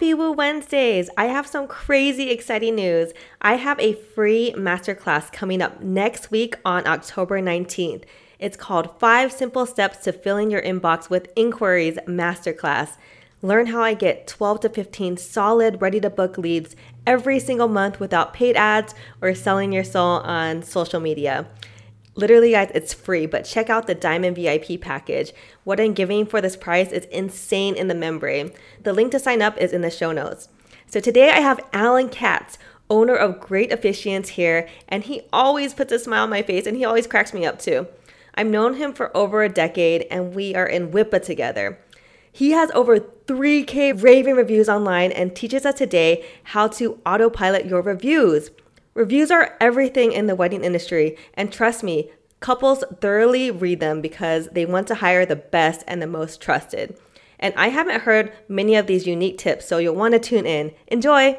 Happy Woo Wednesdays! I have some crazy exciting news. I have a free masterclass coming up next week on October 19th. It's called Five Simple Steps to Filling Your Inbox with Inquiries Masterclass. Learn how I get 12 to 15 solid, ready to book leads every single month without paid ads or selling your soul on social media. Literally, guys, it's free, but check out the Diamond VIP package. What I'm giving for this price is insane in the membrane. The link to sign up is in the show notes. So today I have Alan Katz, owner of Great Officiants here, and he always puts a smile on my face and he always cracks me up too. I've known him for over a decade and we are in WIPA together. He has over 3K raving reviews online and teaches us today how to autopilot your reviews. Reviews are everything in the wedding industry, and trust me, couples thoroughly read them because they want to hire the best and the most trusted. And I haven't heard many of these unique tips, so you'll want to tune in. Enjoy!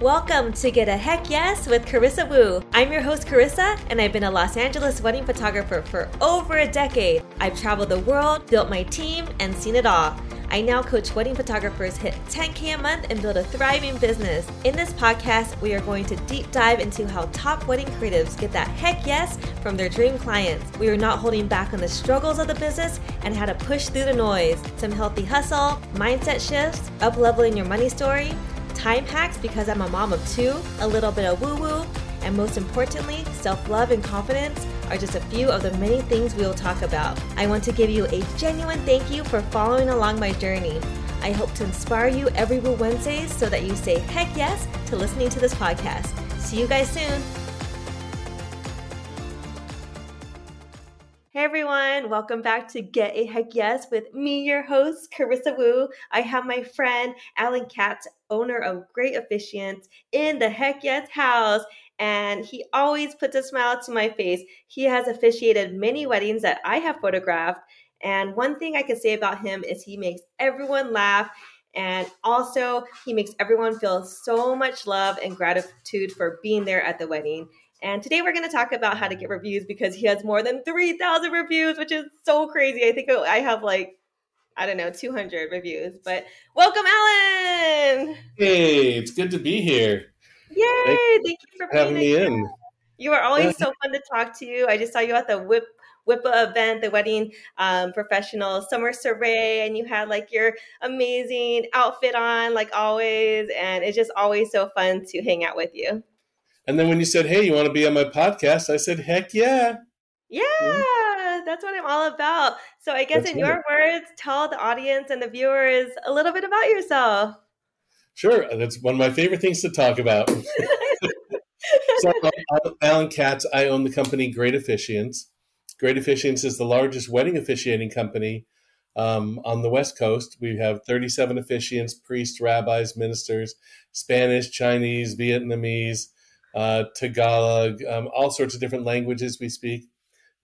Welcome to Get a Heck Yes with Carissa Wu. I'm your host, Carissa, and I've been a Los Angeles wedding photographer for over a decade. I've traveled the world, built my team, and seen it all. I now coach wedding photographers hit 10K a month and build a thriving business. In this podcast, we are going to deep dive into how top wedding creatives get that heck yes from their dream clients. We are not holding back on the struggles of the business and how to push through the noise. Some healthy hustle, mindset shifts, up leveling your money story, time hacks because I'm a mom of two, a little bit of woo woo, and most importantly, self love and confidence are just a few of the many things we will talk about. I want to give you a genuine thank you for following along my journey. I hope to inspire you every Woo Wednesdays so that you say heck yes to listening to this podcast. See you guys soon. Hey everyone, welcome back to Get a Heck Yes with me, your host, Carissa Wu. I have my friend Alan Katz, owner of Great Officiants, in the Heck Yes house and he always puts a smile to my face. He has officiated many weddings that I have photographed. And one thing I can say about him is he makes everyone laugh. And also, he makes everyone feel so much love and gratitude for being there at the wedding. And today we're going to talk about how to get reviews because he has more than 3,000 reviews, which is so crazy. I think I have like, I don't know, 200 reviews. But welcome, Alan. Hey, it's good to be here. Yay! Thank, Thank you for having me in. You are always so fun to talk to. You. I just saw you at the Whip WIPA event, the wedding um, professional summer soiree, and you had like your amazing outfit on, like always. And it's just always so fun to hang out with you. And then when you said, "Hey, you want to be on my podcast?" I said, "Heck yeah!" Yeah, mm-hmm. that's what I'm all about. So I guess that's in your words, tell the audience and the viewers a little bit about yourself. Sure, that's one of my favorite things to talk about. so, I'm Alan Katz. I own the company Great Officiants. Great Officiants is the largest wedding officiating company um, on the West Coast. We have 37 officiants, priests, rabbis, ministers, Spanish, Chinese, Vietnamese, uh, Tagalog, um, all sorts of different languages we speak.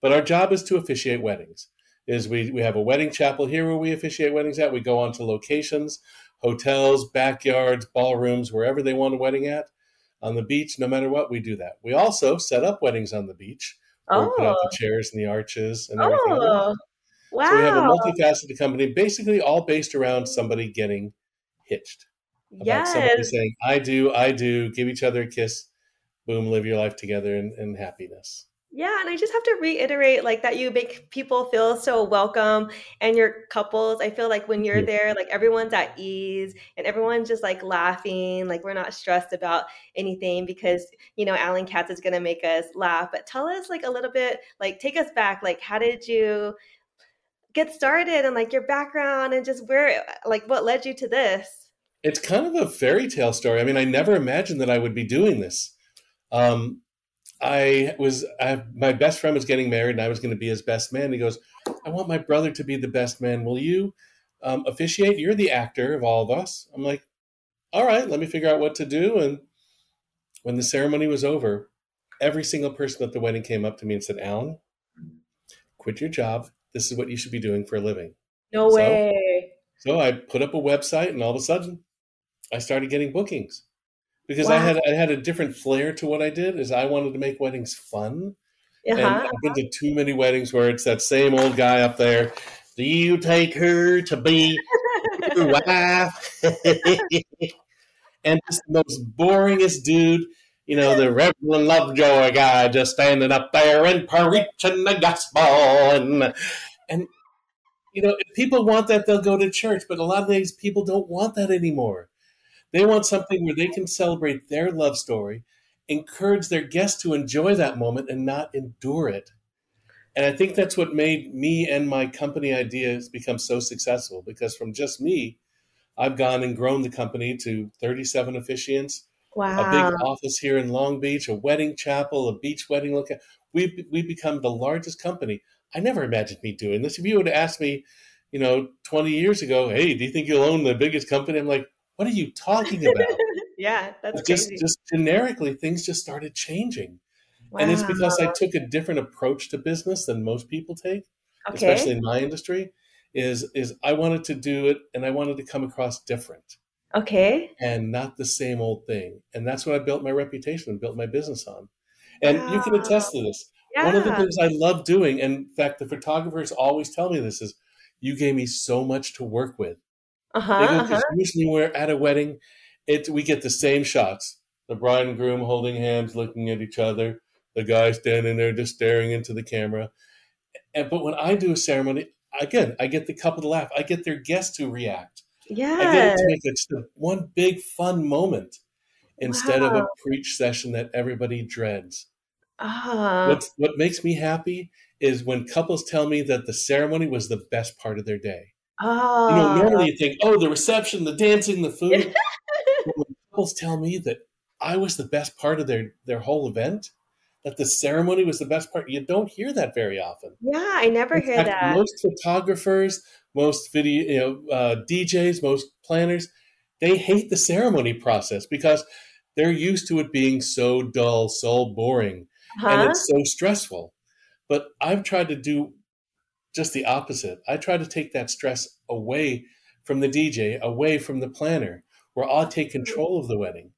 But our job is to officiate weddings. Is we, we have a wedding chapel here where we officiate weddings at. We go on to locations hotels, backyards, ballrooms, wherever they want a wedding at, on the beach, no matter what, we do that. We also set up weddings on the beach. Oh. We put out the oh. chairs and the arches and everything. Oh. Wow. So we have a multifaceted company, basically all based around somebody getting hitched. About yes. somebody saying, I do, I do, give each other a kiss, boom, live your life together in, in happiness. Yeah, and I just have to reiterate like that you make people feel so welcome and your couples, I feel like when you're there, like everyone's at ease and everyone's just like laughing, like we're not stressed about anything because, you know, Alan Katz is going to make us laugh. But tell us like a little bit, like take us back, like how did you get started and like your background and just where like what led you to this? It's kind of a fairy tale story. I mean, I never imagined that I would be doing this. Um, I was I, my best friend was getting married, and I was going to be his best man. He goes, "I want my brother to be the best man. Will you um, officiate? You're the actor of all of us." I'm like, "All right, let me figure out what to do." And when the ceremony was over, every single person at the wedding came up to me and said, "Alan, quit your job. This is what you should be doing for a living." No so, way. So I put up a website, and all of a sudden, I started getting bookings because wow. I had I had a different flair to what I did. Is I wanted to make weddings fun, uh-huh. and I've been to too many weddings where it's that same old guy up there, Do you take her to be your wife? and just the most boringest dude, you know, the Reverend Lovejoy guy just standing up there and preaching the gospel. And, and you know, if people want that, they'll go to church. But a lot of these people don't want that anymore. They want something where they can celebrate their love story, encourage their guests to enjoy that moment and not endure it. And I think that's what made me and my company ideas become so successful because from just me, I've gone and grown the company to 37 officiants, wow. a big office here in Long Beach, a wedding chapel, a beach wedding look. We've, we've become the largest company. I never imagined me doing this. If you would have asked me, you know, 20 years ago, hey, do you think you'll own the biggest company? I'm like, what are you talking about? yeah, that's just crazy. just generically things just started changing. Wow. And it's because I took a different approach to business than most people take, okay. especially in my industry. Is is I wanted to do it and I wanted to come across different. Okay. And not the same old thing. And that's what I built my reputation and built my business on. And wow. you can attest to this. Yeah. One of the things I love doing, and in fact, the photographers always tell me this is you gave me so much to work with. Uh-huh, uh-huh. Usually, we're at a wedding, it we get the same shots: the bride and groom holding hands, looking at each other, the guy standing there just staring into the camera. And but when I do a ceremony, again, I get the couple to laugh. I get their guests to react. Yeah, I get to make it one big fun moment instead wow. of a preach session that everybody dreads. Uh-huh. What what makes me happy is when couples tell me that the ceremony was the best part of their day. Oh. You know, normally you think, oh, the reception, the dancing, the food. when couples tell me that I was the best part of their their whole event, that the ceremony was the best part, you don't hear that very often. Yeah, I never In hear fact, that. Most photographers, most video, you know, uh, DJs, most planners, they hate the ceremony process because they're used to it being so dull, so boring, huh? and it's so stressful. But I've tried to do just the opposite. I try to take that stress away from the DJ, away from the planner, where I'll take mm-hmm. control of the wedding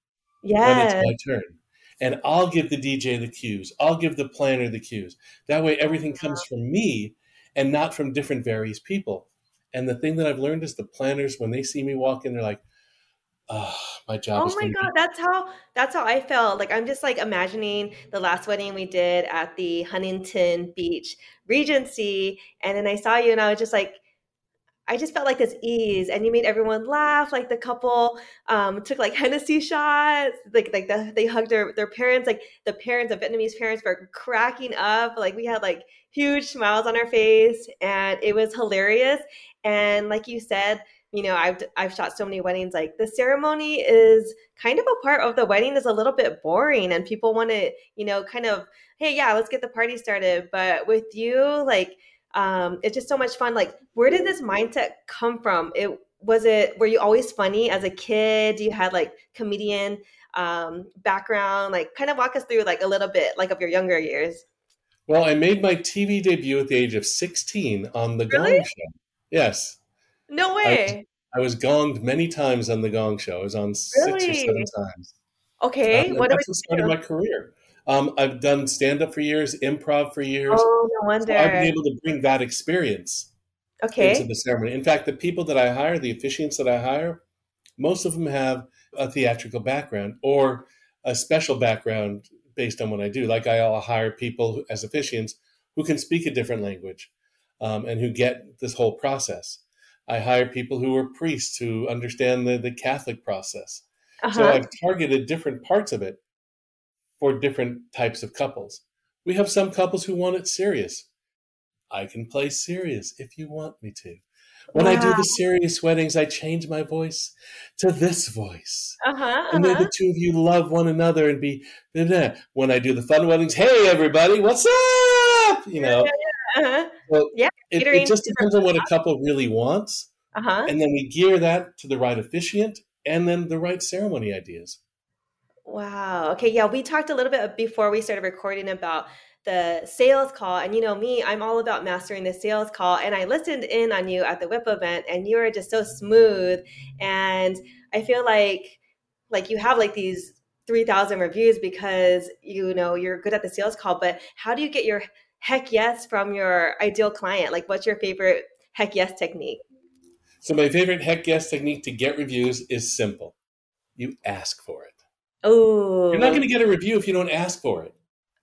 yeah. when it's my turn. And I'll give the DJ the cues. I'll give the planner the cues. That way, everything comes from me and not from different various people. And the thing that I've learned is the planners, when they see me walk in, they're like, oh, my job. Oh my god, be- that's how that's how I felt. Like I'm just like imagining the last wedding we did at the Huntington Beach Regency, and then I saw you, and I was just like, I just felt like this ease, and you made everyone laugh. Like the couple um, took like Hennessy shots, like like the, they hugged their their parents. Like the parents, of Vietnamese parents, were cracking up. Like we had like huge smiles on our face, and it was hilarious. And like you said, you know i've i've shot so many weddings like the ceremony is kind of a part of the wedding is a little bit boring and people want to you know kind of hey yeah let's get the party started. But with you like um it's just so much fun. Like where did this mindset come from? It was it were you always funny as a kid? You had like comedian um background? Like kind of walk us through like a little bit like of your younger years. Well i made my tv debut at the age of 16 on the really? gong show. Yes no way. I, I, was gonged many times on the Gong Show. I was on really? six or seven times. Okay, um, what that's the start of my career. Um, I've done stand up for years, improv for years. Oh, no wonder. So I've been able to bring that experience okay. into the ceremony. In fact, the people that I hire, the officiants that I hire, most of them have a theatrical background or a special background based on what I do. Like I'll hire people as officiants who can speak a different language um, and who get this whole process. I hire people who are priests who understand the, the Catholic process. Uh-huh. So I've targeted different parts of it for different types of couples. We have some couples who want it serious. I can play serious if you want me to. When wow. I do the serious weddings, I change my voice to this voice. Uh-huh, uh-huh. And then the two of you love one another and be. Blah, blah. When I do the fun weddings, hey everybody, what's up? You know. Yeah, yeah, uh-huh. Well, yeah it, it just depends on what a couple really wants. Uh-huh. And then we gear that to the right officiant and then the right ceremony ideas. Wow. Okay. Yeah. We talked a little bit before we started recording about the sales call. And you know me, I'm all about mastering the sales call. And I listened in on you at the WIP event and you were just so smooth. And I feel like like you have like these 3000 reviews because you know you're good at the sales call but how do you get your heck yes from your ideal client? Like, what's your favorite heck yes technique? So my favorite heck yes technique to get reviews is simple. You ask for it. Oh, You're not going to get a review if you don't ask for it.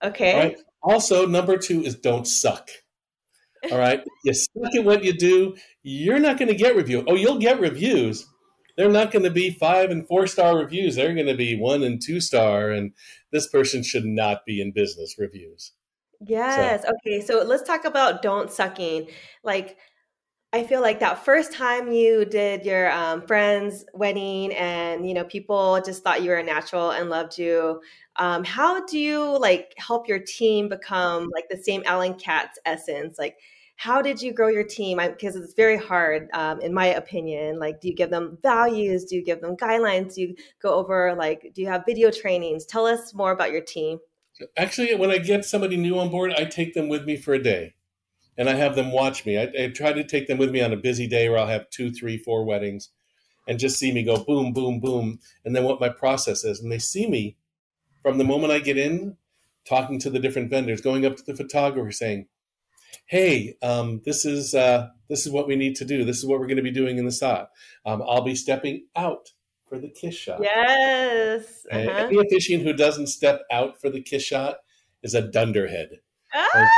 okay. Right. Also, number two is don't suck. All right. You suck at what you do, you're not going to get review. Oh, you'll get reviews. They're not going to be five and four star reviews. They're going to be one and two star. And this person should not be in business reviews. Yes. Okay. So let's talk about don't sucking. Like, I feel like that first time you did your um, friend's wedding and, you know, people just thought you were a natural and loved you. Um, how do you like help your team become like the same Alan Katz essence? Like, how did you grow your team? Because it's very hard, um, in my opinion. Like, do you give them values? Do you give them guidelines? Do you go over like, do you have video trainings? Tell us more about your team. Actually, when I get somebody new on board, I take them with me for a day and I have them watch me. I, I try to take them with me on a busy day where I'll have two, three, four weddings and just see me go boom, boom, boom. And then what my process is. And they see me from the moment I get in, talking to the different vendors, going up to the photographer saying, Hey, um, this is uh, this is what we need to do. This is what we're going to be doing in the shot. Um, I'll be stepping out for the kiss shot. Yes. Uh-huh. Any officiant who doesn't step out for the kiss shot is a dunderhead. Ah!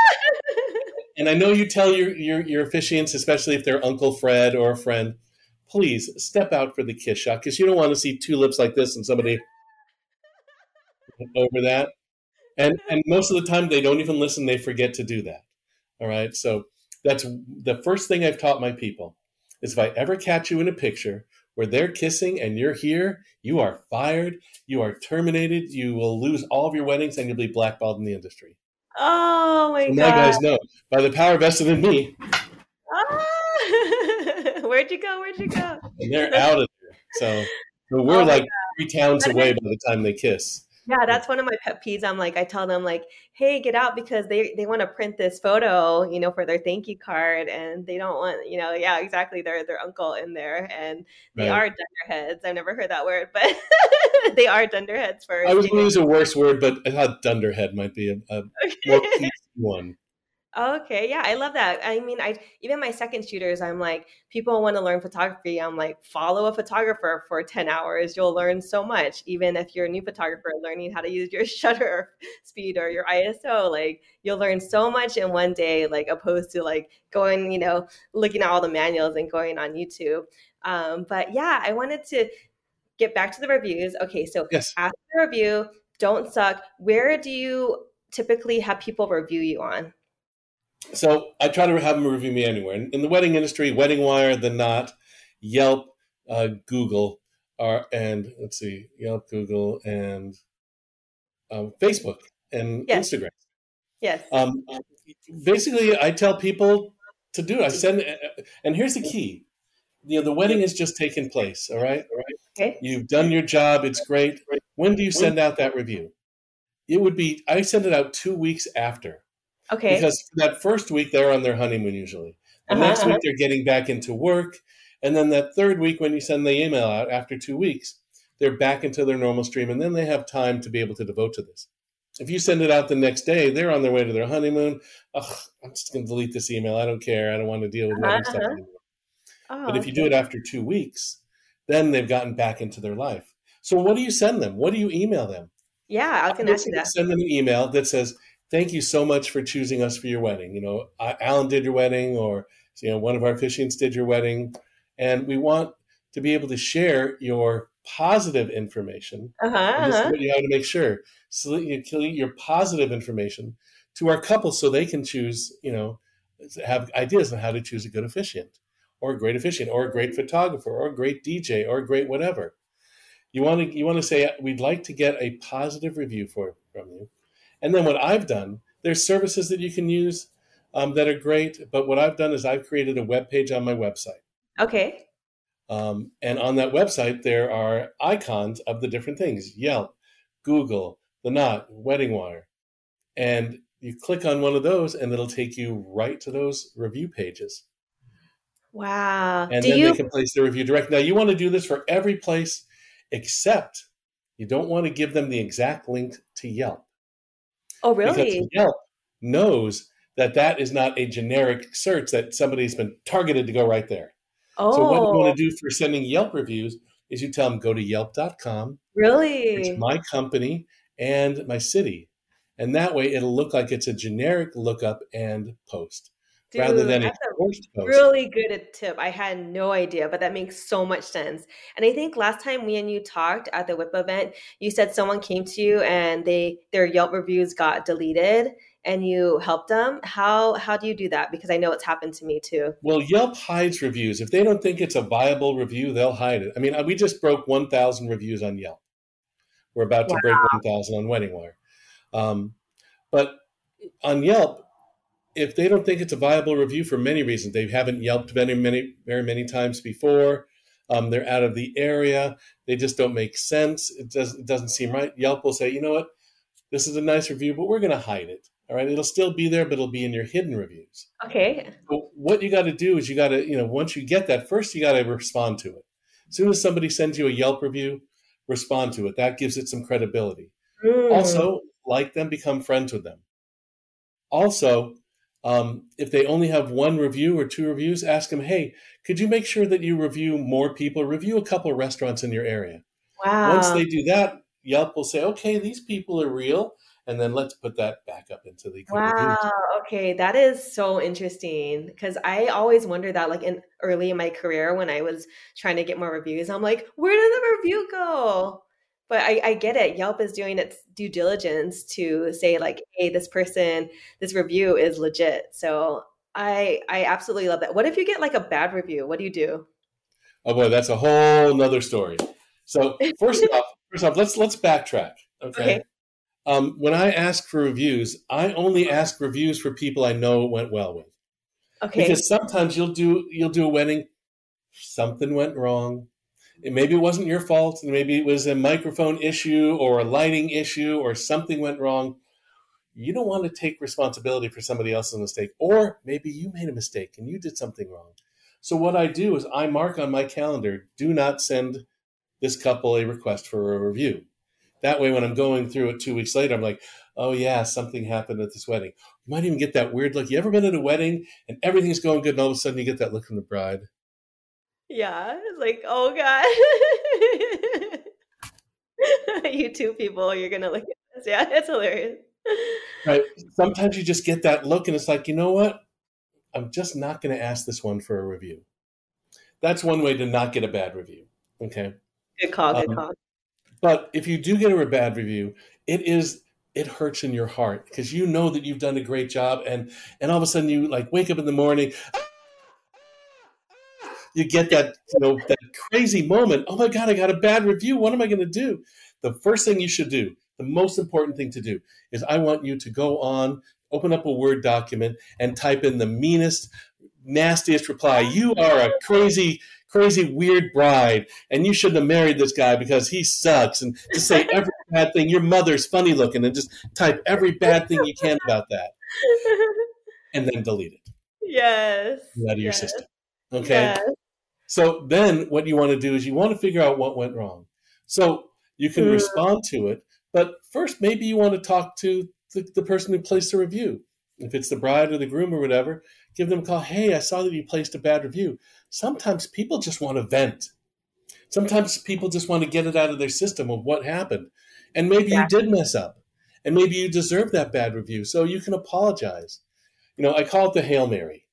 And I know you tell your, your, your officiants, especially if they're Uncle Fred or a friend, please step out for the kiss shot because you don't want to see two lips like this and somebody over that. And and most of the time they don't even listen; they forget to do that. All right, so that's the first thing I've taught my people is if I ever catch you in a picture where they're kissing and you're here, you are fired, you are terminated, you will lose all of your weddings, and you'll be blackballed in the industry. oh my And now god. guys know by the power vested in me, Ah! Where'd you go? Where'd you go? and they're out of there. So, so we're Oh like three towns away by the time they kiss. Yeah, that's one of my pet peeves. I'm like, I tell them like, hey, get out because they they want to print this photo, you know, for their thank you card, and they don't want, you know, yeah, exactly, their their uncle in there, and they Right. are dunderheads. I've never heard that word, but they are dunderheads for. I was going to use a worse word, but I thought dunderhead might be a, a more one. Okay, yeah, I love that. I mean, I even my second shooters, I'm like, people want to learn photography. I'm like, follow a photographer for 10 hours. You'll learn so much. Even if you're a new photographer learning how to use your shutter speed or your ISO, like you'll learn so much in one day, like opposed to like going, you know, looking at all the manuals and going on YouTube. Um, but yeah, I wanted to get back to the reviews. Okay, so Yes. after the review, don't suck. Where do you typically have people review you on? So I try to have them review me anywhere. In, in the wedding industry, Wedding Wire, The Knot, Yelp, uh, Google, are, and let's see, Yelp, Google, and um, Facebook and Yes. Instagram. Yes. Um, basically, I tell people to do it. I send, and here's the key: you know, the wedding has just taken place. All right, all right. Okay. You've done your job. It's great. When do you send out that review? It would be I send it out two weeks after Okay. because that first week they're on their honeymoon usually. The Uh-huh, next uh-huh. week they're getting back into work, and then that third week when you send the email out after two weeks, they're back into their normal stream, and then they have time to be able to devote to this. If you send it out the next day, they're on their way to their honeymoon. Ugh, I'm just going to delete this email. I don't care. I don't want to deal with wedding stuff Uh-huh. anymore. Oh, But if you okay. do it after two weeks, then they've gotten back into their life. So what do you send them? What do you email them? yeah, I can ask you that. Send them an email that says, "Thank you so much for choosing us for your wedding. You know, Alan did your wedding, or you know, one of our officiants did your wedding, and we want to be able to share your positive information. Uh huh. And this is Uh-huh. you have to make sure. So that you your positive information to our couple, so they can choose. You know, have ideas on how to choose a good officiant, or a great officiant, or a great photographer, or a great DJ, or a great whatever. You want to you want to say we'd like to get a positive review for from you, and then what I've done. There's services that you can use um, that are great, but what I've done is I've created a web page on my website. Okay. Um, and on that website, there are icons of the different things Yelp, Google, The Knot, Wedding Wire. And you click on one of those, and it'll take you right to those review pages. Wow. And do then you? they can place the review direct. Now, you want to do this for every place except you don't want to give them the exact link to Yelp. Oh, Because really? Yelp knows that that is not a generic search that somebody's been targeted to go right there. Oh. So what you want to oh. do for sending Yelp reviews is you tell them go to yelp.com. Really? It's my company and my city. And that way it'll look like it's a generic lookup and post. Dude, rather than a post. Really good tip. I had no idea, but that makes so much sense. And I think last time we and you talked at the WIP event, you said someone came to you and they their Yelp reviews got deleted and you helped them. How how do you do that? Because I know it's happened to me too. Well, Yelp hides reviews. If they don't think it's a viable review, they'll hide it. I mean, we just broke 1,000 reviews on Yelp. We're about to wow. break 1,000 on WeddingWire. Um, but on Yelp, if they don't think it's a viable review for many reasons, they haven't Yelped very many, very many times before. Um, they're out of the area. They just don't make sense. It, does, it doesn't seem right. Yelp will say, you know what, this is a nice review, but we're going to hide it. All right, it'll still be there, but it'll be in your hidden reviews. Okay. So what you got to do is you got to, you know, once you get that, first you got to respond to it. As soon as somebody sends you a Yelp review, respond to it. That gives it some credibility. Mm. Also, like them, become friends with them. Also, um, if they only have one review or two reviews, ask them, hey, could you make sure that you review more people? Review a couple restaurants in your area. Wow. Once they do that, Yelp will say, okay, these people are real. And then let's put that back up into the wow. Reviews. Okay, that is so interesting because I always wonder that, like in early in my career when I was trying to get more reviews, I'm like, where did the review go? But I, I, get it. Yelp is doing its due diligence to say like, hey, this person, this review is legit. So I I absolutely love that. What if you get like a bad review? What do you do? Oh boy, that's a whole nother story. So first off, first off, let's let's backtrack. Okay. okay. Um, when I ask for reviews, I only ask reviews for people I know went well with. Okay. Because sometimes you'll do you'll do a wedding, something went wrong, maybe it wasn't your fault. And maybe it was a microphone issue or a lighting issue or something went wrong. You don't want to take responsibility for somebody else's mistake. Or maybe you made a mistake and you did something wrong. So what I do is I mark on my calendar, do not send this couple a request for a review. That way, when I'm going through it two weeks later, I'm like, oh yeah, something happened at this wedding. You might even get that weird look. You ever been at a wedding and everything's going good, and all of a sudden you get that look from the bride? Yeah, it's like, oh god. you two people, you're gonna look at this. Yeah, it's hilarious. Right. Sometimes you just get that look and it's like, you know what? I'm just not gonna ask this one for a review. That's one way to not get a bad review. Okay. Good call, good um, call. But if you do get a bad review, it is it hurts in your heart because you know that you've done a great job and and all of a sudden you like wake up in the morning ah! You get that you know that crazy moment. Oh my god, I got a bad review. What am I going to do? The first thing you should do, the most important thing to do, is I want you to go on, open up a Word document, and type in the meanest, nastiest reply. You are a crazy crazy weird bride and you shouldn't have married this guy because he sucks and just say every bad thing your mother's funny looking and just type every bad thing you can about that and then delete it yes out of your system okay yes. So then what you want to do is you want to figure out what went wrong. So you can mm. respond to it, but first maybe you want to talk to the, the, person who placed the review. If it's the bride or the groom or whatever, give them a call. Hey, I saw that you placed a bad review. Sometimes people just want to vent. Sometimes people just want to get it out of their system of what happened. And maybe exactly. you did mess up. And maybe you deserve that bad review. So you can apologize. You know, I call it the Hail Mary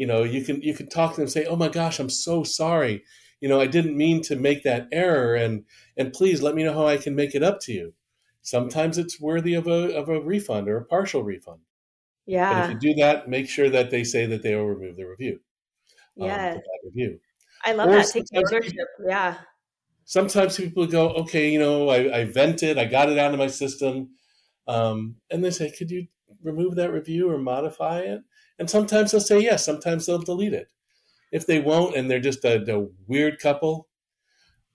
you know you can you can talk to them and say oh my gosh i'm so sorry. You know i didn't mean to make that error and and please let me know how i can make it up to you. Sometimes it's worthy of a of a refund or a partial refund. Yeah but if you do that make sure that they say that they will remove the review yeah um, review. I love or that. Take ownership. yeah. sometimes people go okay you know I, I vented i got it out of my system um, and they say could you remove that review or modify it and sometimes they'll say yes, sometimes they'll delete it. If they won't and they're just a, a weird couple,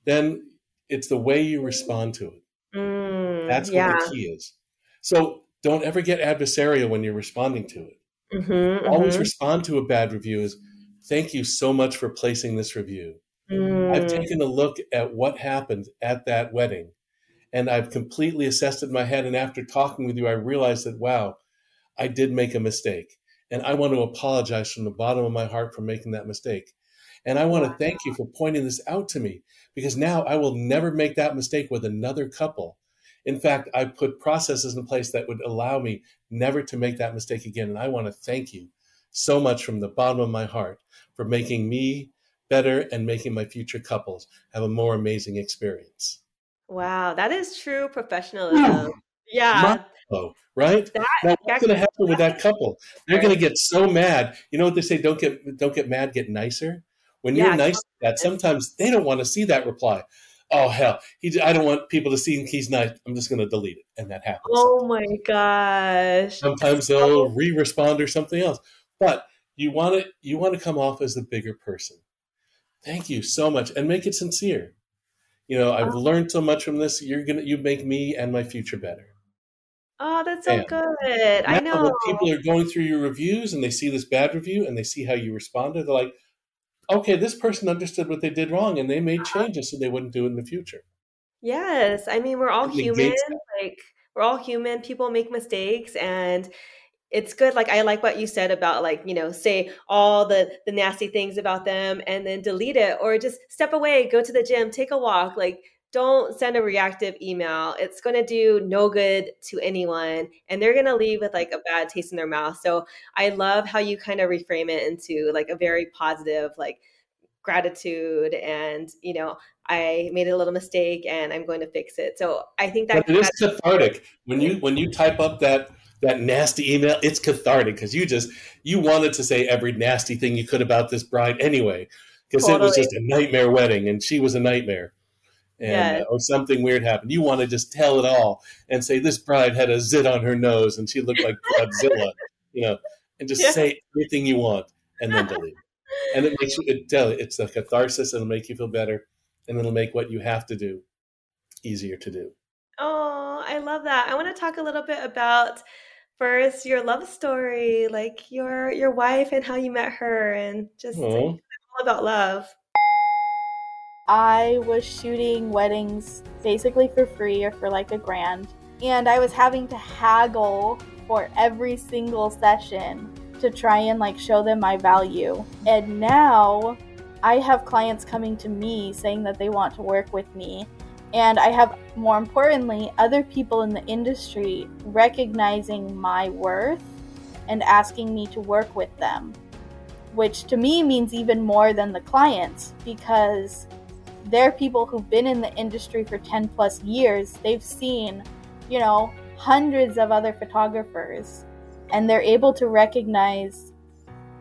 then it's the way you respond to it. Mm, That's what yeah. the key is. So don't ever get adversarial when you're responding to it. Mm-hmm, Always mm-hmm. respond to a bad review is thank you so much for placing this review. Mm. I've taken a look at what happened at that wedding and I've completely assessed it in my head. And after talking with you, I realized that, wow, I did make a mistake And I want to apologize from the bottom of my heart for making that mistake. And I want to thank you for pointing this out to me because now I will never make that mistake with another couple. In fact, I put processes in place that would allow me never to make that mistake again. And I want to thank you so much from the bottom of my heart for making me better and making my future couples have a more amazing experience. Wow, that is true professionalism. Yeah. Right? That, now, what's going to happen with that couple? They're going to get so mad. You know what they say? Don't get don't get mad. Get nicer. When you're yeah, nice that, sometimes they don't want to see that reply. Oh hell, he! I don't want people to see he's nice. I'm just going to delete it, and that happens. Oh sometimes. my gosh! Sometimes they'll re-respond or something else, but you want to You want to come off as the bigger person. Thank you so much, and make it sincere. You know, I've oh. learned so much from this. You're gonna you make me and my future better. Oh, that's so and good. I know. People are going through your reviews and they see this bad review and they see how you responded, they're like, okay, this person understood what they did wrong and they made uh-huh. changes so they wouldn't do it in the future. Yes. I mean, we're all human. Like, we're all human. People make mistakes and it's good like i like what you said about like you know say all the the nasty things about them and then delete it or just step away go to the gym take a walk like don't send a reactive email. It's going to do no good to anyone and they're going to leave with like a bad taste in their mouth. So I love how you kind of reframe it into like a very positive, like gratitude and, you know, I made a little mistake and I'm going to fix it. So I think that but it is cathartic when you mm-hmm. when you type up that that nasty email. It's cathartic because you just you wanted to say every nasty thing you could about this bride anyway because totally. it was just a nightmare wedding and she was a nightmare and yeah. uh, or something weird happened. You want to just tell it all and say this bride had a zit on her nose and she looked like Godzilla, you know, and just yeah. say everything you want and then delete. and it makes you it, it's a catharsis. It'll make you feel better, and it'll make what you have to do easier to do. Oh, I love that. I want to talk a little bit about first your love story, like your your wife and how you met her, and just all about love. I was shooting weddings basically for free or for like a grand. And I was having to haggle for every single session to try and like show them my value. And now I have clients coming to me saying that they want to work with me. And I have, more importantly, other people in the industry recognizing my worth and asking me to work with them, which to me means even more than the clients because they're people who've been in the industry for 10 plus years. They've seen, you know, hundreds of other photographers, and they're able to recognize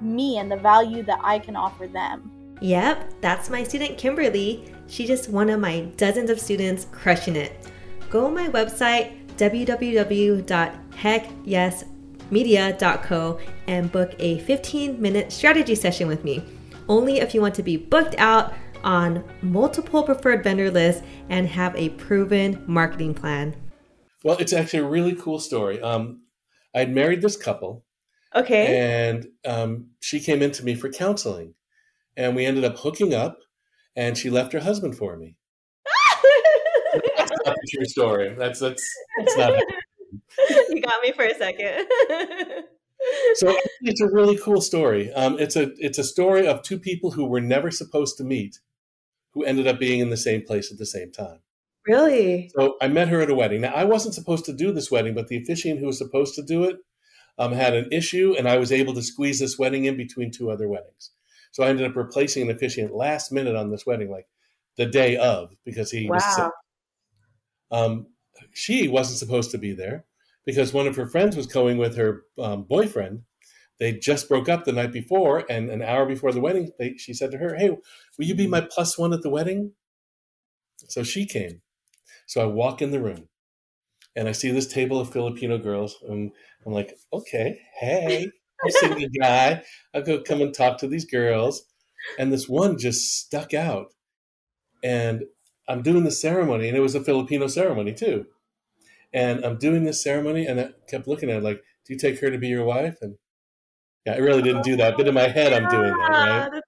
me and the value that I can offer them. Yep, that's my student Kimberly. She's just one of my dozens of students crushing it. Go on my website, www.heckyesmedia.co, and book a 15 minute strategy session with me. Only if you want to be booked out on multiple preferred vendor lists and have a proven marketing plan? Well, it's actually a really cool story. Um, I'd married this couple. Okay. And um, she came into me for counseling. And we ended up hooking up, and she left her husband for me. that's not a true story. That's that's that's not. you got me for a second. so it's a really cool story. Um, it's a it's a story of two people who were never supposed to meet, who ended up being in the same place at the same time. Really? So I met her at a wedding. Now I wasn't supposed to do this wedding, but the officiant who was supposed to do it um, had an issue, and I was able to squeeze this wedding in between two other weddings. So I ended up replacing an officiant last minute on this wedding, like the day of, because he wow. was sick. Um, she wasn't supposed to be there because one of her friends was going with her um, boyfriend, they just broke up the night before, and an hour before the wedding, they, she said to her, "Hey, will you be my plus one at the wedding?" So she came. So I walk in the room, and I see this table of Filipino girls, and I'm like, "Okay, hey, I'm single guy. I'll go come and talk to these girls." And this one just stuck out, and I'm doing the ceremony, and it was a Filipino ceremony too. And I'm doing this ceremony, and I kept looking at it like, "Do you take her to be your wife?" And yeah, I really didn't do that, but in my head, I'm doing that, right?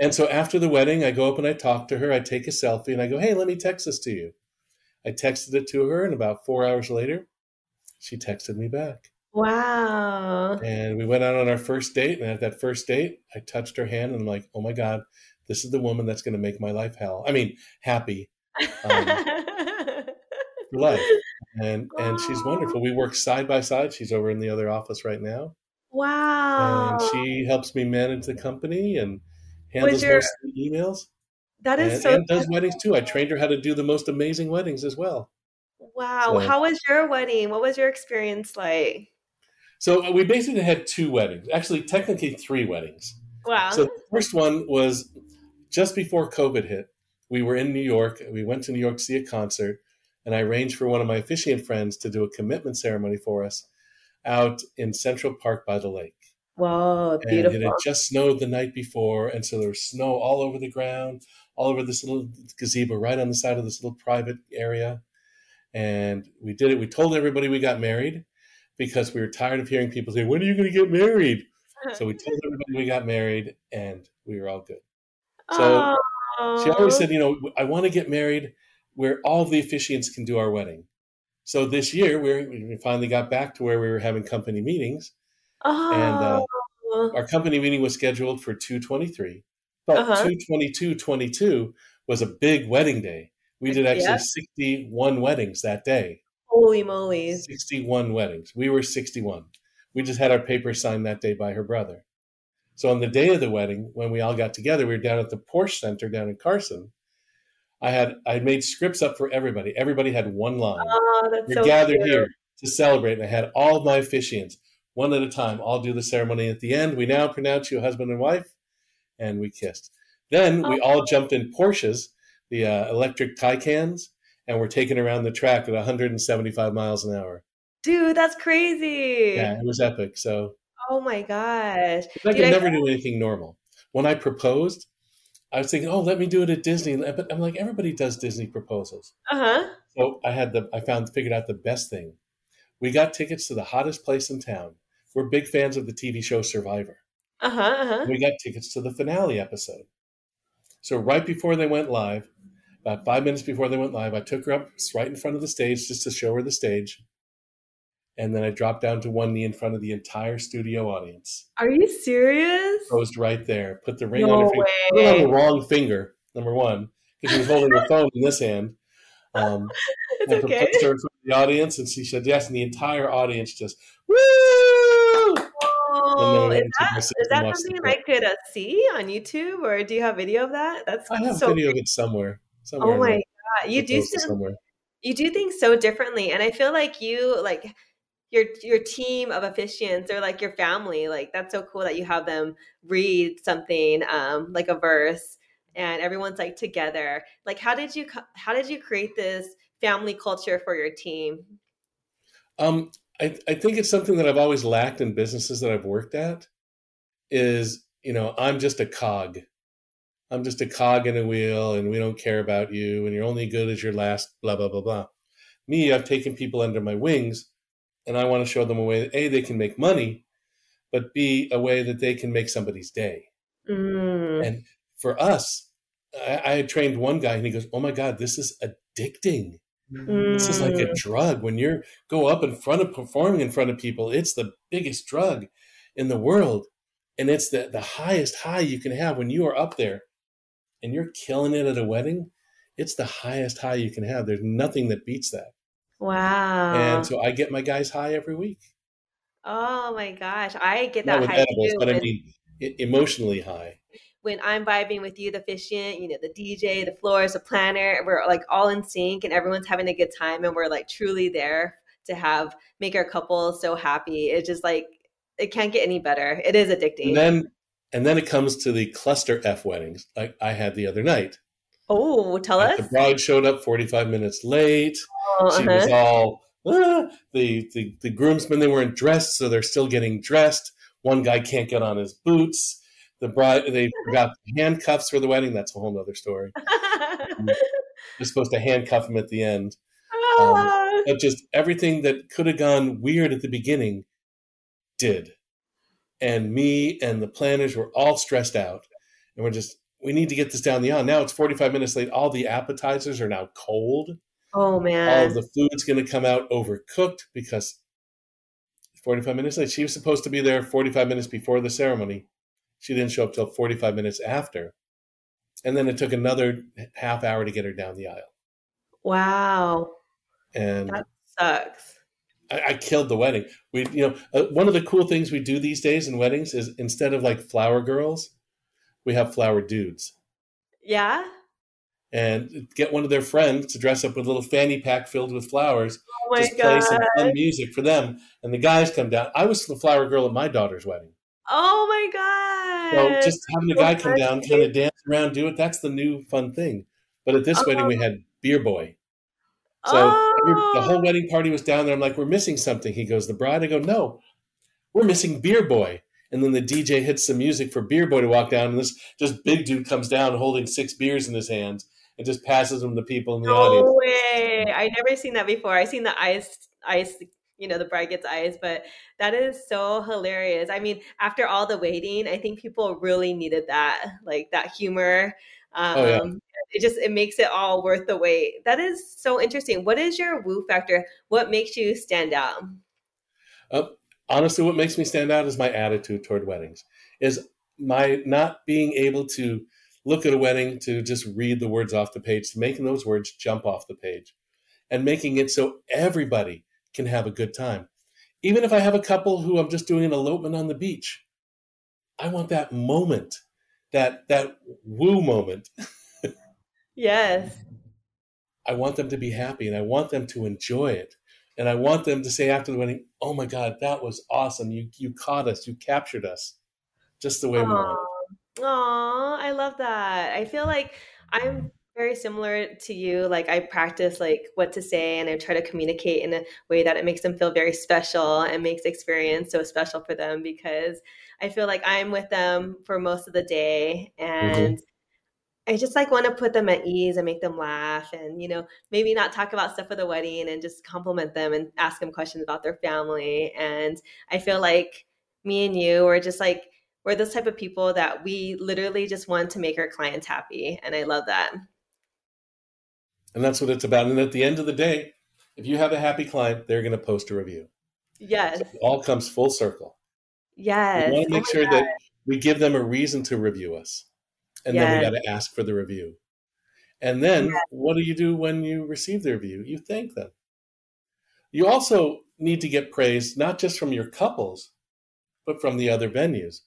And so after the wedding, I go up and I talk to her. I take a selfie and I go, "Hey, let me text this to you." I texted it to her, and about four hours later, she texted me back. Wow. And we went out on our first date. And at that first date, I touched her hand and I'm like, oh my God, this is the woman that's going to make my life hell. I mean, happy um, life. And, and she's wonderful. We work side by side. She's over in the other office right now. Wow. And she helps me manage the company and handles your- most of the emails. that is And, so and does weddings too. I trained her how to do the most amazing weddings as well. wow. So- How was your wedding? What was your experience like? So uh, we basically had two weddings, actually, technically three weddings. Wow. So the first one was just before COVID hit. We were in New York. We went to New York to see a concert, and I arranged for one of my officiant friends to do a commitment ceremony for us out in Central Park by the lake. Whoa, And it had just snowed the night before, and so there was snow all over the ground, all over this little gazebo, right on the side of this little private area. And we did it. We told everybody we got married because we were tired of hearing people say, "When are you going to get married?" So we told everybody we got married, and we were all good. so She always said, "You know, I want to get married where all the officiants can do our wedding." So this year, we finally got back to where we were having company meetings. oh, and, uh, our company meeting was scheduled for 223 but Uh-huh. 22222 was a big wedding day we did actually Yeah. 61 weddings that day holy moly. 61 weddings we were 61 we just had our papers signed that day by her brother so on the day of the wedding when we all got together we were down at the porsche center down in carson i had i made scripts up for everybody everybody had one line Oh, that's we're so gathered cute. here to celebrate. And I had all of my officiants, one at a time, all do the ceremony. At the end, we now pronounce you husband and wife, and we kissed. Then we all jumped in Porsches, the uh, electric Taycans, and we're taken around the track at 175 miles an hour. Dude, that's crazy. Yeah, it was epic. So Oh my gosh. I Dude, could I- never do anything normal. When I proposed, I was thinking, oh, let me do it at Disney. But I'm like, everybody does Disney proposals. Uh-huh. So I had the I found figured out the best thing. We got tickets to the hottest place in town. We're big fans of the TV show Survivor. Uh-huh. Uh-huh. We got tickets to the finale episode. So right before they went live, about five minutes before they went live, I took her up right in front of the stage just to show her the stage. And then I dropped down to one knee in front of the entire studio audience. Are you serious? Posed right there. Put the ring No on her finger. Put it on the way. wrong finger, number one, because she was holding her phone in this hand. Um, It's I okay. proposed her in front of the audience, and she said yes, and the entire audience just woo. Oh, is we went to that, is and that something. I could uh, see on YouTube, or do you have video of that? That's I have so. video of it somewhere. somewhere Oh my god, you do some, somewhere. you do things so differently, and I feel like you like your your team of officiants or like your family. Like that's so cool that you have them read something um, like a verse, and everyone's like together. Like, how did you how did you create this family culture for your team? Um, I, I think it's something that I've always lacked in businesses that I've worked at. Is you know I'm just a cog. I'm just a cog in a wheel, and we don't care about you, and you're only good as your last blah blah blah blah. Me, I've taken people under my wings, and I want to show them a way that a they can make money, but b a way that they can make somebody's day. Mm. And for us, I, I had trained one guy, and he goes, "Oh my god, this is addicting." This is like a Mm. drug. When you go up in front of performing in front of people, it's the biggest drug in the world. And it's the, the highest high you can have when you are up there and you're killing it at a wedding. It's the highest high you can have. There's nothing that beats that. Wow. And so I get my guys high every week. Oh my gosh, I get that Not with high edibles, too. but I mean emotionally high. when I'm vibing with you, the officiant, you know, the DJ, the floors, the planner, we're like all in sync and everyone's having a good time and we're like truly there to have make our couple so happy. It's just like it can't get any better. It is addicting. And then and then it comes to the cluster F weddings like I had the other night. Oh, tell us. The bride showed up 45 minutes late. Oh, she uh-huh. was all ah! the, the the groomsmen they weren't dressed so they're still getting dressed one guy can't get on his boots the bride they forgot handcuffs for the wedding that's a whole nother story they're supposed to handcuff him at the end Ah. but just everything that could have gone weird at the beginning did and me and the planners were all stressed out and we're just we need to get this down the aisle now it's 45 minutes late all the appetizers are now cold oh all man. of the food's going to come out overcooked because 45 minutes late. She was supposed to be there 45 minutes before the ceremony. She didn't show up till 45 minutes after. And then it took another half hour to get her down the aisle. Wow. And that sucks. I, I killed the wedding. We, you know, uh, one of the cool things we do these days in weddings is instead of like flower girls, we have flower dudes. Yeah. And get one of their friends to dress up with a little fanny pack filled with flowers. Oh my just god. play some fun music for them, and the guys come down. I was the flower girl at my daughter's wedding. Oh my god. So just having a guy come down, kind of dance around, do it, that's the new fun thing. But at this Oh. wedding, we had Beer Boy. So every- the whole Oh. wedding party was down there. I'm like, we're missing something. He goes, the bride? I go, no, we're missing Beer Boy. And then the DJ hits some music for Beer Boy to walk down, and this just big dude comes down holding six beers in his hands and just passes them to people in the audience. No way. I never seen that before. I seen the ice ice you know, the bride gets ice, but that is so hilarious. I mean, after all the waiting, I think people really needed that, like that humor. Um, Oh, yeah. it just it makes it all worth the wait. That is so interesting. What is your woo factor? What makes you stand out? Honestly what makes me stand out is my attitude toward weddings is my not being able to look at a wedding to just read the words off the page to making those words jump off the page and making it so everybody can have a good time even if i have a couple who i'm just doing an elopement on the beach i want that moment that that woo moment Yes. I want them to be happy and I want them to enjoy it. And I want them to say after the wedding, "Oh my God, that was awesome! You you caught us, you captured us, just the way we wanted." Aw, I love that. I feel like I'm very similar to you. Like I practice like what to say and I try to communicate in a way that it makes them feel very special and makes the experience so special for them because I feel like I'm with them for most of the day mm-hmm. and I just like want to put them at ease and make them laugh and you know maybe not talk about stuff for the wedding and just compliment them and ask them questions about their family and I feel like me and you are just like we're those type of people that we literally just want to make our clients happy and I love that. And that's what it's about. And at the end of the day, if you have a happy client, they're going to post a review. Yes. It all comes full circle. Yes. We want to Oh make my sure God. that we give them a reason to review us, and then we got to ask for the review. And then, what do you do when you receive the review? You thank them. You also need to get praise not just from your couples, but from the other venues.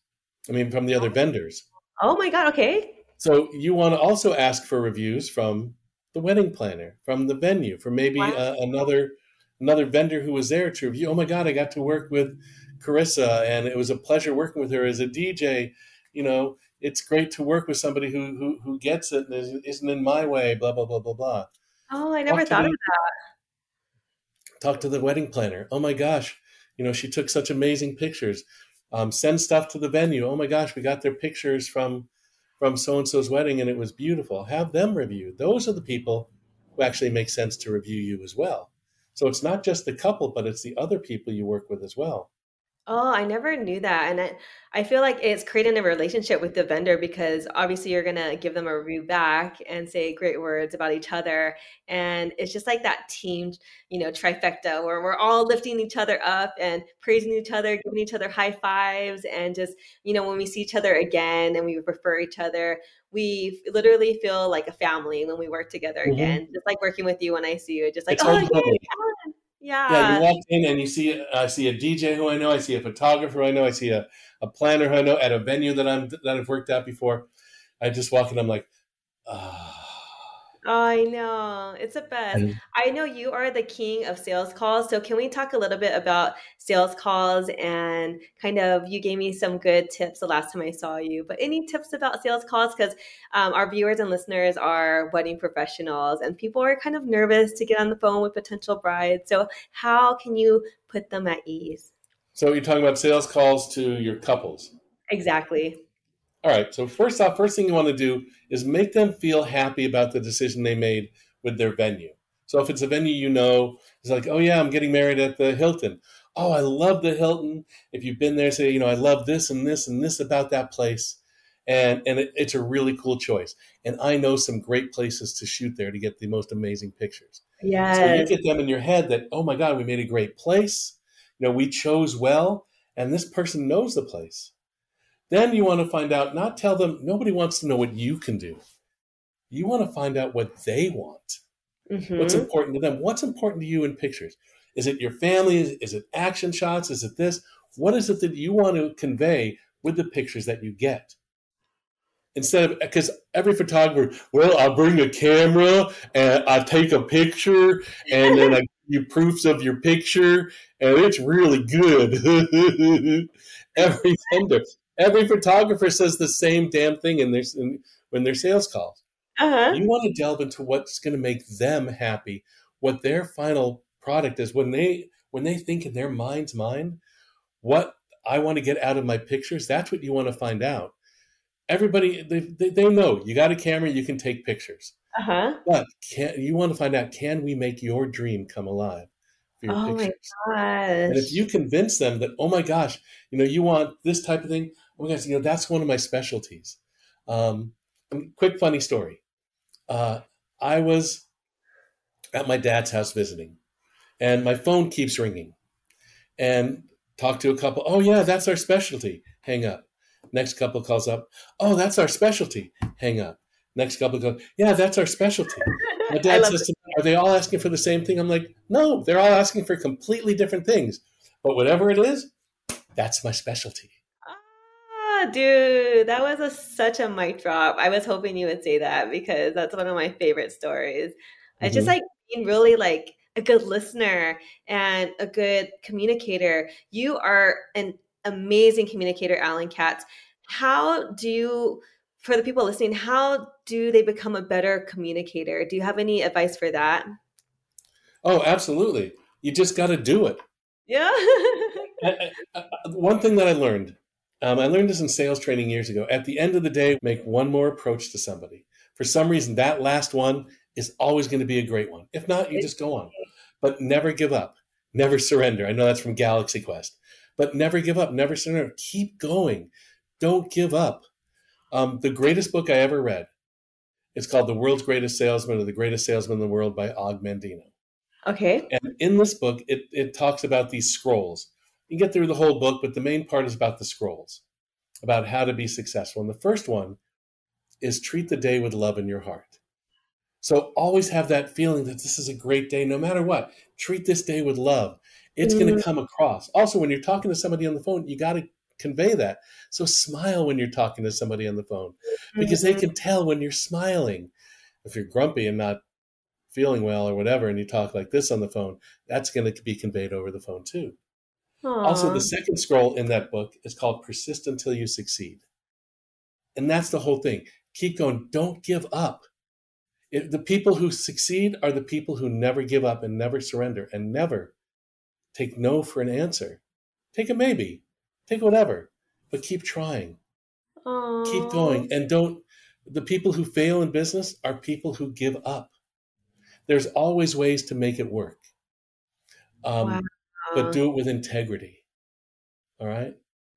I mean, from the other vendors. Oh my god, okay. So you want to also ask for reviews from the wedding planner, from the venue, from maybe Wow. uh, another another vendor who was there to review. Oh my God, I got to work with Carissa, and it was a pleasure working with her as a DJ. You know, it's great to work with somebody who who, who gets it and is- isn't in my way. Blah blah blah blah blah. Oh, I never Talk thought the- of that. Talk to the wedding planner. Oh my gosh, you know she took such amazing pictures. Um, send stuff to the venue. Oh my gosh, we got their pictures from from so and so's wedding and it was beautiful. Have them review. Those are the people who actually make sense to review you as well. So it's not just the couple, but it's the other people you work with as well. Oh, I never knew that. And I, I feel like it's creating a relationship with the vendor because obviously you're going to give them a review back and say great words about each other. And it's just like that team, you know, trifecta where we're all lifting each other up and praising each other, giving each other high fives. And just, you know, when we see each other again and we refer each other, we literally feel like a family when we work together Mhm. again. Just like working with you when I see you, just like, It's oh, hard yay, to believe. Alan." Yeah, yeah. you walk in and you see I see a DJ who I know, I see a photographer who I know, I see a, a planner who I know at a venue that I'm that I've worked at before. I just walk in, I'm like, ah. I know. It's the best. And- I know you are the king of sales calls. So, can we talk a little bit about sales calls and kind of you gave me some good tips the last time I saw you, but any tips about sales calls? Because um, our viewers and listeners are wedding professionals and people are kind of nervous to get on the phone with potential brides. So, how can you put them at ease? So you're talking about sales calls to your couples. Exactly. All right. So first off, first thing you want to do is make them feel happy about the decision they made with their venue. So if it's a venue you know, it's like, oh yeah, I'm getting married at the Hilton. Oh, I love the Hilton. If you've been there, say, you know, I love this and this and this about that place. And and it, it's a really cool choice. And I know some great places to shoot there to get the most amazing pictures. Yeah. So you get them in your head that, oh my God, we made a great place. you know, we chose well, and this person knows the place. Then you want to find out, not tell them, nobody wants to know what you can do. You want to find out what they want. Mm-hmm. What's important to them? What's important to you in pictures? Is it your family? Is it action shots? Is it this? What is it that you want to convey with the pictures that you get? Instead of, because every photographer, well, I'll bring a camera and I take a picture and then I give you proofs of your picture and it's really good. every vendor, every photographer says the same damn thing in their, in, when their sales calls. Uh-huh. You want to delve into what's going to make them happy, what their final product is when they when they think in their mind's mind, what I want to get out of my pictures. That's what you want to find out. Everybody they, they, they know you got a camera, you can take pictures. Uh-huh. But can you want to find out can we make your dream come alive? For your oh pictures? my gosh. And if you convince them that, oh my gosh, you know, you want this type of thing, oh my gosh, you know, that's one of my specialties. Um, quick funny story uh, I was at my dad's house visiting, and my phone keeps ringing. And talk to a couple. Oh yeah, that's our specialty. Hang up. Next couple calls up. Oh, that's our specialty. Hang up. Next couple goes. Yeah, that's our specialty. My dad says, to me, "Are they all asking for the same thing?" I'm like, "No, they're all asking for completely different things. But whatever it is, that's my specialty." Dude, that was a, such a mic drop. I was hoping you would say that because that's one of my favorite stories. Mm-hmm. It's just like being really like a good listener and a good communicator. You are an amazing communicator, Alan Katz. How do you, for the people listening, how do they become a better communicator? Do you have any advice for that? Oh, absolutely. You just got to do it. Yeah. One thing that I learned um, I learned this in sales training years ago. At the end of the day, make one more approach to somebody. For some reason, that last one is always going to be a great one. If not, you just go on. But never give up. Never surrender. I know that's from Galaxy Quest. But never give up. Never surrender. Keep going. Don't give up. Um, the greatest book I ever read. It's called The World's Greatest Salesman or The Greatest Salesman in the World by Og Mandino. Okay. And in this book, it, it talks about these scrolls you get through the whole book, but the main part is about the scrolls, about how to be successful. And the first one is treat the day with love in your heart. So always have that feeling that this is a great day, no matter what. Treat this day with love. It's mm. going to come across. Also, when you're talking to somebody on the phone, you got to convey that. So smile when you're talking to somebody on the phone because mm-hmm. they can tell when you're smiling. If you're grumpy and not feeling well or whatever, and you talk like this on the phone, that's going to be conveyed over the phone too. Aww. Also, the second scroll in that book is called Persist Until You Succeed. And that's the whole thing. Keep going. Don't give up. It, the people who succeed are the people who never give up and never surrender and never take no for an answer. Take a maybe, take whatever, but keep trying. Aww. Keep going. And don't, the people who fail in business are people who give up. There's always ways to make it work. Um, wow but do it with integrity. All right.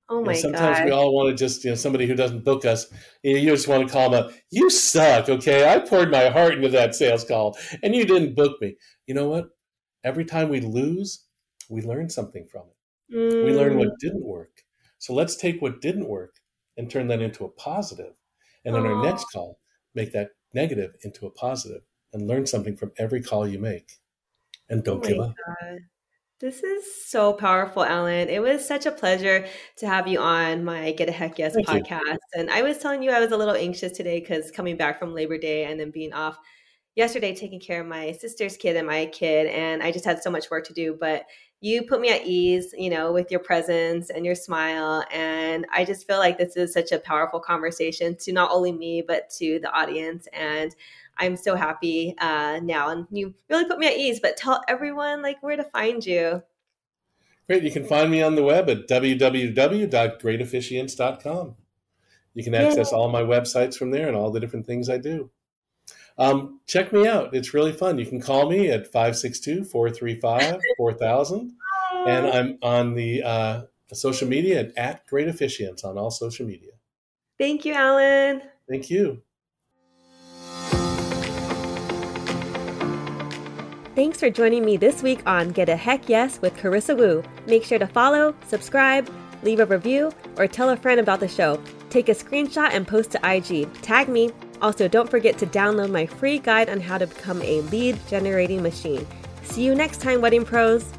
Oh my you know, sometimes God. we all want to just, you know, somebody who doesn't book us, you, know, you just want to call them up. You suck. Okay. I poured my heart into that sales call and you didn't book me. You know what? Every time we lose, we learn something from it. Mm. We learn what mm. didn't work. So let's take what didn't work and turn that into a positive. And on our next call, make that negative into a positive and learn something from every call you make. And don't oh give up. God. This is so powerful, Alan. It was such a pleasure to have you on my Get a Heck Yes Thank podcast. You. And I was telling you I was a little anxious today because coming back from Labor Day and then being off yesterday taking care of my sister's kid and my kid, and I just had so much work to do. But you put me at ease, you know, with your presence and your smile. And I just feel like this is such a powerful conversation to not only me, but to the audience. And I'm so happy uh, now. And you really put me at ease, but tell everyone like where to find you. Great. You can find me on the web at www.greatofficiants.com. You can access all my websites from there and all the different things I do. Um, check me out. It's really fun. You can call me at 562 435 4000. And I'm on the uh, social media at, at Great Officiants on all social media. Thank you, Alan. Thank you. Thanks for joining me this week on Get a Heck Yes with Carissa Wu. Make sure to follow, subscribe, leave a review, or tell a friend about the show. Take a screenshot and post to IG. Tag me. Also, don't forget to download my free guide on how to become a lead generating machine. See you next time, Wedding Pros!